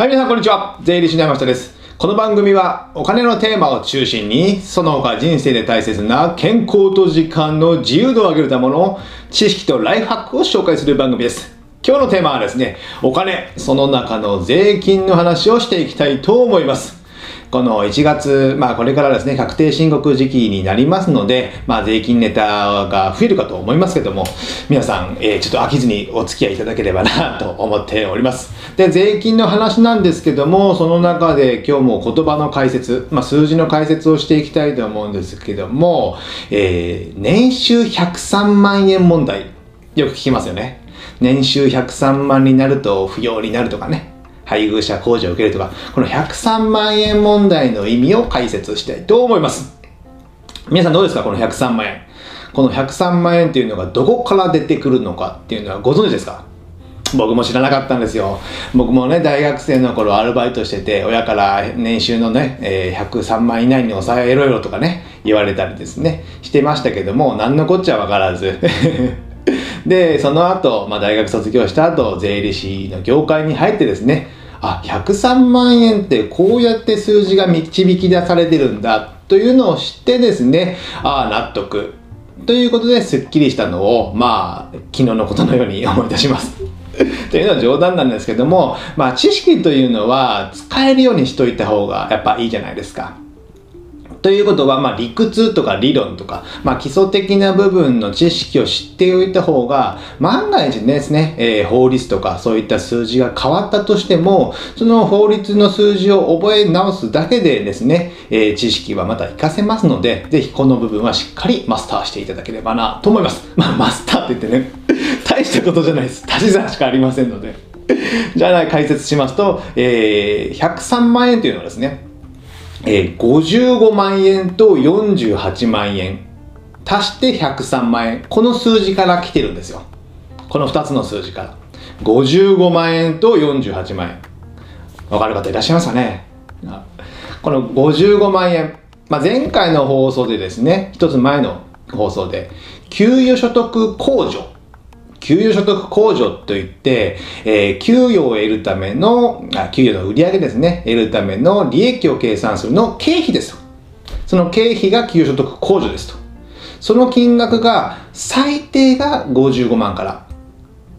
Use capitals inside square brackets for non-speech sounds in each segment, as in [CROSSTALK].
はい、皆さんこんにちは。税理士の山下です。この番組はお金のテーマを中心に、その他人生で大切な健康と時間の自由度を上げるための知識とライフハックを紹介する番組です。今日のテーマはですね、お金、その中の税金の話をしていきたいと思います。この1月、まあこれからですね、確定申告時期になりますので、まあ税金ネタが増えるかと思いますけども、皆さん、えーちょっと飽きずにお付き合いいただければなと思っております。で、税金の話なんですけども、その中で今日も言葉の解説、まあ数字の解説をしていきたいと思うんですけども、えー年収103万円問題、よく聞きますよね。年収103万になると不要になるとかね。配偶者控除を受けるとか、この103万円問題の意味を解説したいと思います。皆さんどうですかこの103万円。この103万円っていうのがどこから出てくるのかっていうのはご存知ですか？僕も知らなかったんですよ。僕もね、大学生の頃アルバイトしてて、親から年収のね、えー103万以内に抑えろよとかね、言われたりですね、してましたけども、何のこっちゃわからず。[LAUGHS] で、その後、まあ大学卒業した後、税理士の業界に入ってですね、あ、103万円ってこうやって数字が導き出されてるんだというのを知ってですね、ああ、納得。ということで、すっきりしたのを、まあ、昨日のことのように思い出します。[LAUGHS] というのは冗談なんですけども、まあ、知識というのは使えるようにしといた方がやっぱいいじゃないですか。ということは、まあ、理屈とか理論とか、まあ、基礎的な部分の知識を知っておいた方が、万が一ですね、えー法律とかそういった数字が変わったとしても、その法律の数字を覚え直すだけでですね、えー知識はまた活かせますので、ぜひこの部分はしっかりマスターしていただければなと思います。[LAUGHS] まあ、マスターって言ってね、[LAUGHS] 大したことじゃないです。足し算しかありませんので。[LAUGHS] じゃあ解説しますと、えー103万円というのはですね、えー55万円と48万円。足して103万円。この数字から来てるんですよ。この2つの数字から。55万円と48万円。わかる方いらっしゃいますかね？この55万円、まあ、前回の放送でですね一つ前の放送で給与所得控除給与所得控除といって、えー給与を得るための、あ給与の売上ですね、得るための利益を計算するの経費ですと。その経費が給与所得控除ですと。その金額が最低が55万から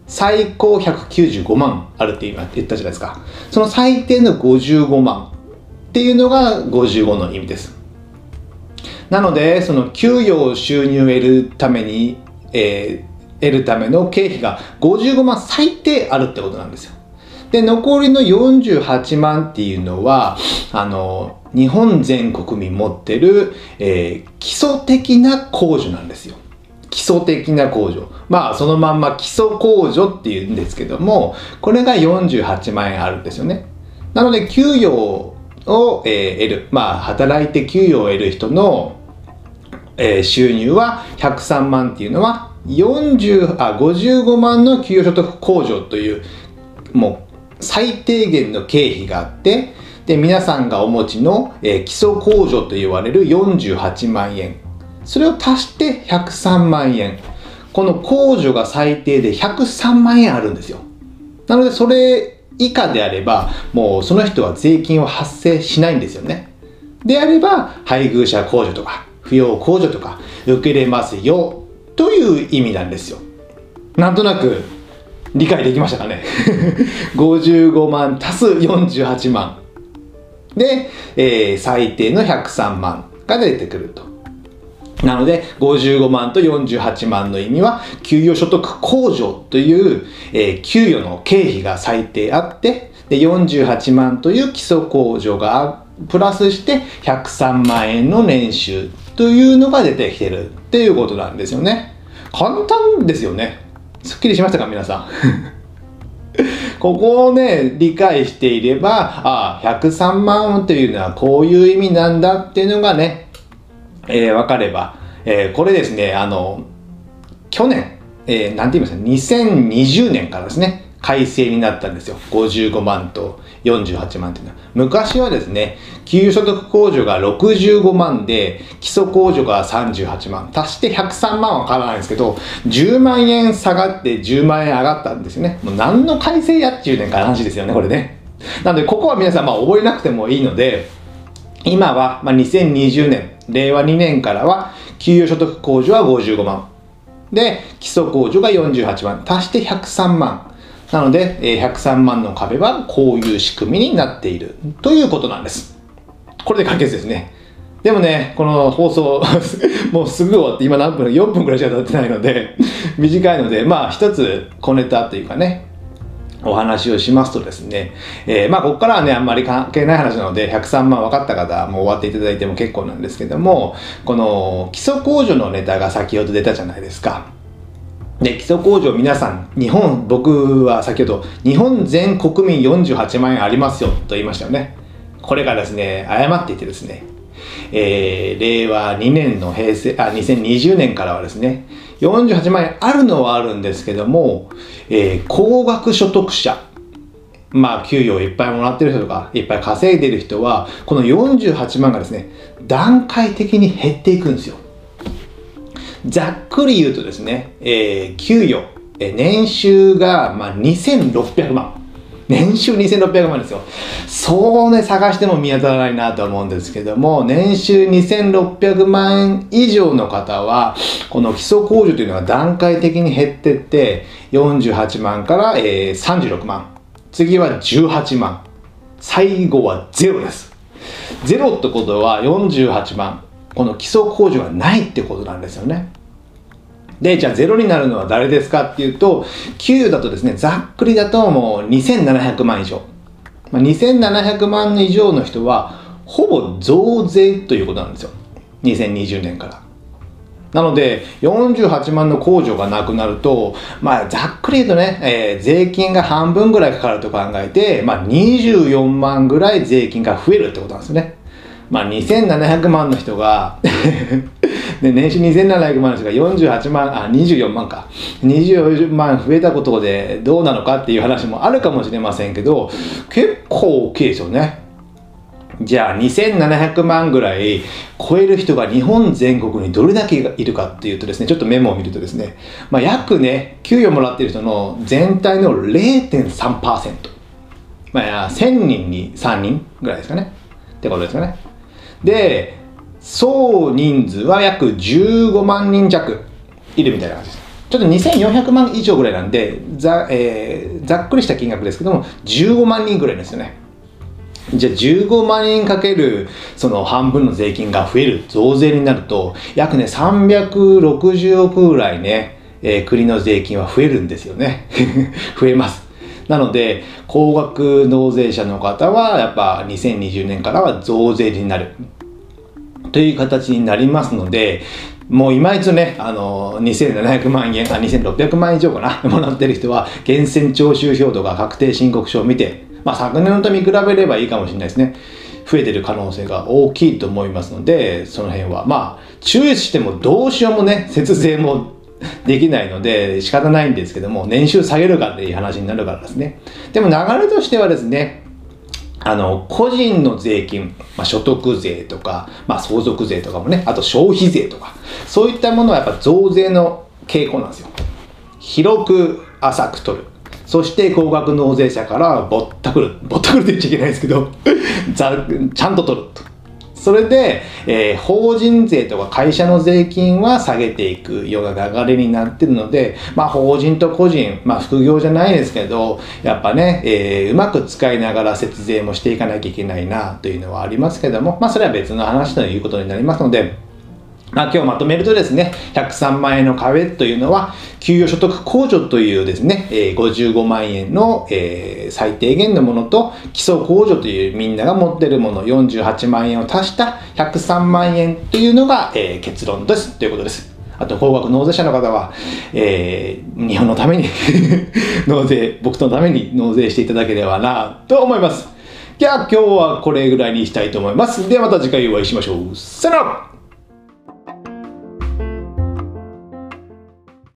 最高195万あるって今言ったじゃないですか。その最低の55万っていうのが55の意味です。なので、その給与を収入を得るために、えー得るための経費が55万最低あるってことなんですよ。で、残りの48万っていうのは、あの、日本全国民持ってる、えー基礎的な控除なんですよ。基礎的な控除。まあ、そのまんま基礎控除っていうんですけども、これが48万円あるんですよね。なので、給与を、えー得る。まあ、働いて給与を得る人の、えー収入は103万っていうのは40あ55万の給与所得控除というもう最低限の経費があってで皆さんがお持ちの、えー基礎控除と言われる48万円。それを足して103万円。この控除が最低で103万円あるんですよ。なのでそれ以下であればもうその人は税金を発生しないんですよね。であれば配偶者控除とか扶養控除とか受けれますよ。という意味なんですよ。なんとなく理解できましたかね？55万足す48万で、えー最低の103万が出てくると。なので55万と48万の意味は給与所得控除という、えー給与の経費が最低あってで48万という基礎控除がプラスして103万円の年収というのが出てきてるっていうことなんですよね。簡単ですよね。すっきりしましたか皆さん？[LAUGHS] ここをね、理解していれば、ああ、103万というのはこういう意味なんだっていうのがね、えー、わかれば、えーこれですね、あの、去年、えーなんて言いますか、2020年からですね、改正になったんですよ。55万と48万っていうのは。昔はですね、給与所得控除が65万で、基礎控除が38万。足して103万は変わらないんですけど、10万円下がって10万円上がったんですよね。もう何の改正やっていうねんから話ですよね、これね。なので、ここは皆さん、まあ、覚えなくてもいいので、今は、まあ、2020年、令和2年からは、給与所得控除は55万。で、基礎控除が48万。足して103万。なので、103万の壁はこういう仕組みになっているということなんです。これで解決ですね。でもね、この放送 [LAUGHS] もうすぐ終わって、今何分 ?4 分くらいしか経ってないので短いので、まあ一つ小ネタというかね、お話をしますとですね、えー、まあここからはね、あんまり関係ない話なので、103万分かった方もう終わっていただいても結構なんですけども、この基礎控除のネタが先ほど出たじゃないですか。で、基礎控除皆さん、日本、僕は先ほど、日本全国民48万円ありますよと言いましたよね。これがですね、誤っていてですね、えー、令和2年の平成、あ、2020年からはですね、48万円あるのはあるんですけども、えー、高額所得者、まあ、給与をいっぱいもらってる人とか、いっぱい稼いでる人は、この48万がですね、段階的に減っていくんですよ。ざっくり言うとですね、えー、給与、えー、年収が、まあ、2600万。年収2600万ですよ。そうね、探しても見当たらないなと思うんですけども、年収2600万円以上の方は、この基礎控除というのが段階的に減ってって、48万から、えー、36万。次は18万。最後はゼロです。ゼロってことは48万。この基礎控除がないってことなんですよね。で、じゃあゼロになるのは誰ですかっていうと、給与だとですね、ざっくりだともう2700万以上。まあ、2700万以上の人は、ほぼ増税ということなんですよ。2020年から。なので、48万の控除がなくなると、まあ、ざっくり言うとね、えー、税金が半分ぐらいかかると考えて、まあ、24万ぐらい税金が増えるってことなんですよね。まあ、2700万の人が [LAUGHS] で、年収2700万の人が48万、あ、24万か。24万増えたことでどうなのかっていう話もあるかもしれませんけど、結構大きいですよね。じゃあ2700万ぐらい超える人が日本全国にどれだけいるかっていうとですね、ちょっとメモを見るとですね、まあ、約ね、給与もらってる人の全体の0.3%。まあ、1000人に3人ぐらいですかね。ってことですかね。で、総人数は約15万人弱いるみたいな感じです。ちょっと2400万以上ぐらいなんで、ざ,、えー、ざっくりした金額ですけども、15万人ぐらいですよね。じゃあ15万円かけるその半分の税金が増える増税になると約ね360億ぐらいね、えー、国の税金は増えるんですよね [LAUGHS] 増えますなので高額納税者の方はやっぱ2020年からは増税になるという形になりますのでもう今一度ね、あの、2700万円、あ、2600万円以上かな、[LAUGHS] もらってる人は、源泉徴収票とか確定申告書を見て、まあ、昨年のと見比べればいいかもしれないですね。増えてる可能性が大きいと思いますので、その辺は、まあ、注意してもどうしようもね、節税も [LAUGHS] できないので仕方ないんですけども、年収下げるかっていう話になるからですね。でも流れとしてはですね、あの、個人の税金、まあ、所得税とか、まあ、相続税とかもね、あと消費税とか、そういったものはやっぱ増税の傾向なんですよ。広く浅く取る。そして高額納税者からぼったくる。ぼったくるって言っちゃいけないですけど [LAUGHS] ちゃんと取ると。それで、えー、法人税とか会社の税金は下げていくような流れになってるので、まあ法人と個人、まあ副業じゃないですけど、やっぱね、えー、うまく使いながら節税もしていかなきゃいけないなというのはありますけども、まあそれは別の話ということになりますので、まあ、今日まとめるとですね、103万円の壁というのは、給与所得控除というですね、えー、55万円の、えー、最低限のものと、基礎控除というみんなが持ってるもの48万円を足した103万円というのが、えー、結論です。ということです。あと、高額納税者の方は、えー、日本のために [LAUGHS] 納税、僕のために納税していただければなと思います。じゃあ今日はこれぐらいにしたいと思います。ではまた次回お会いしましょう。さよなら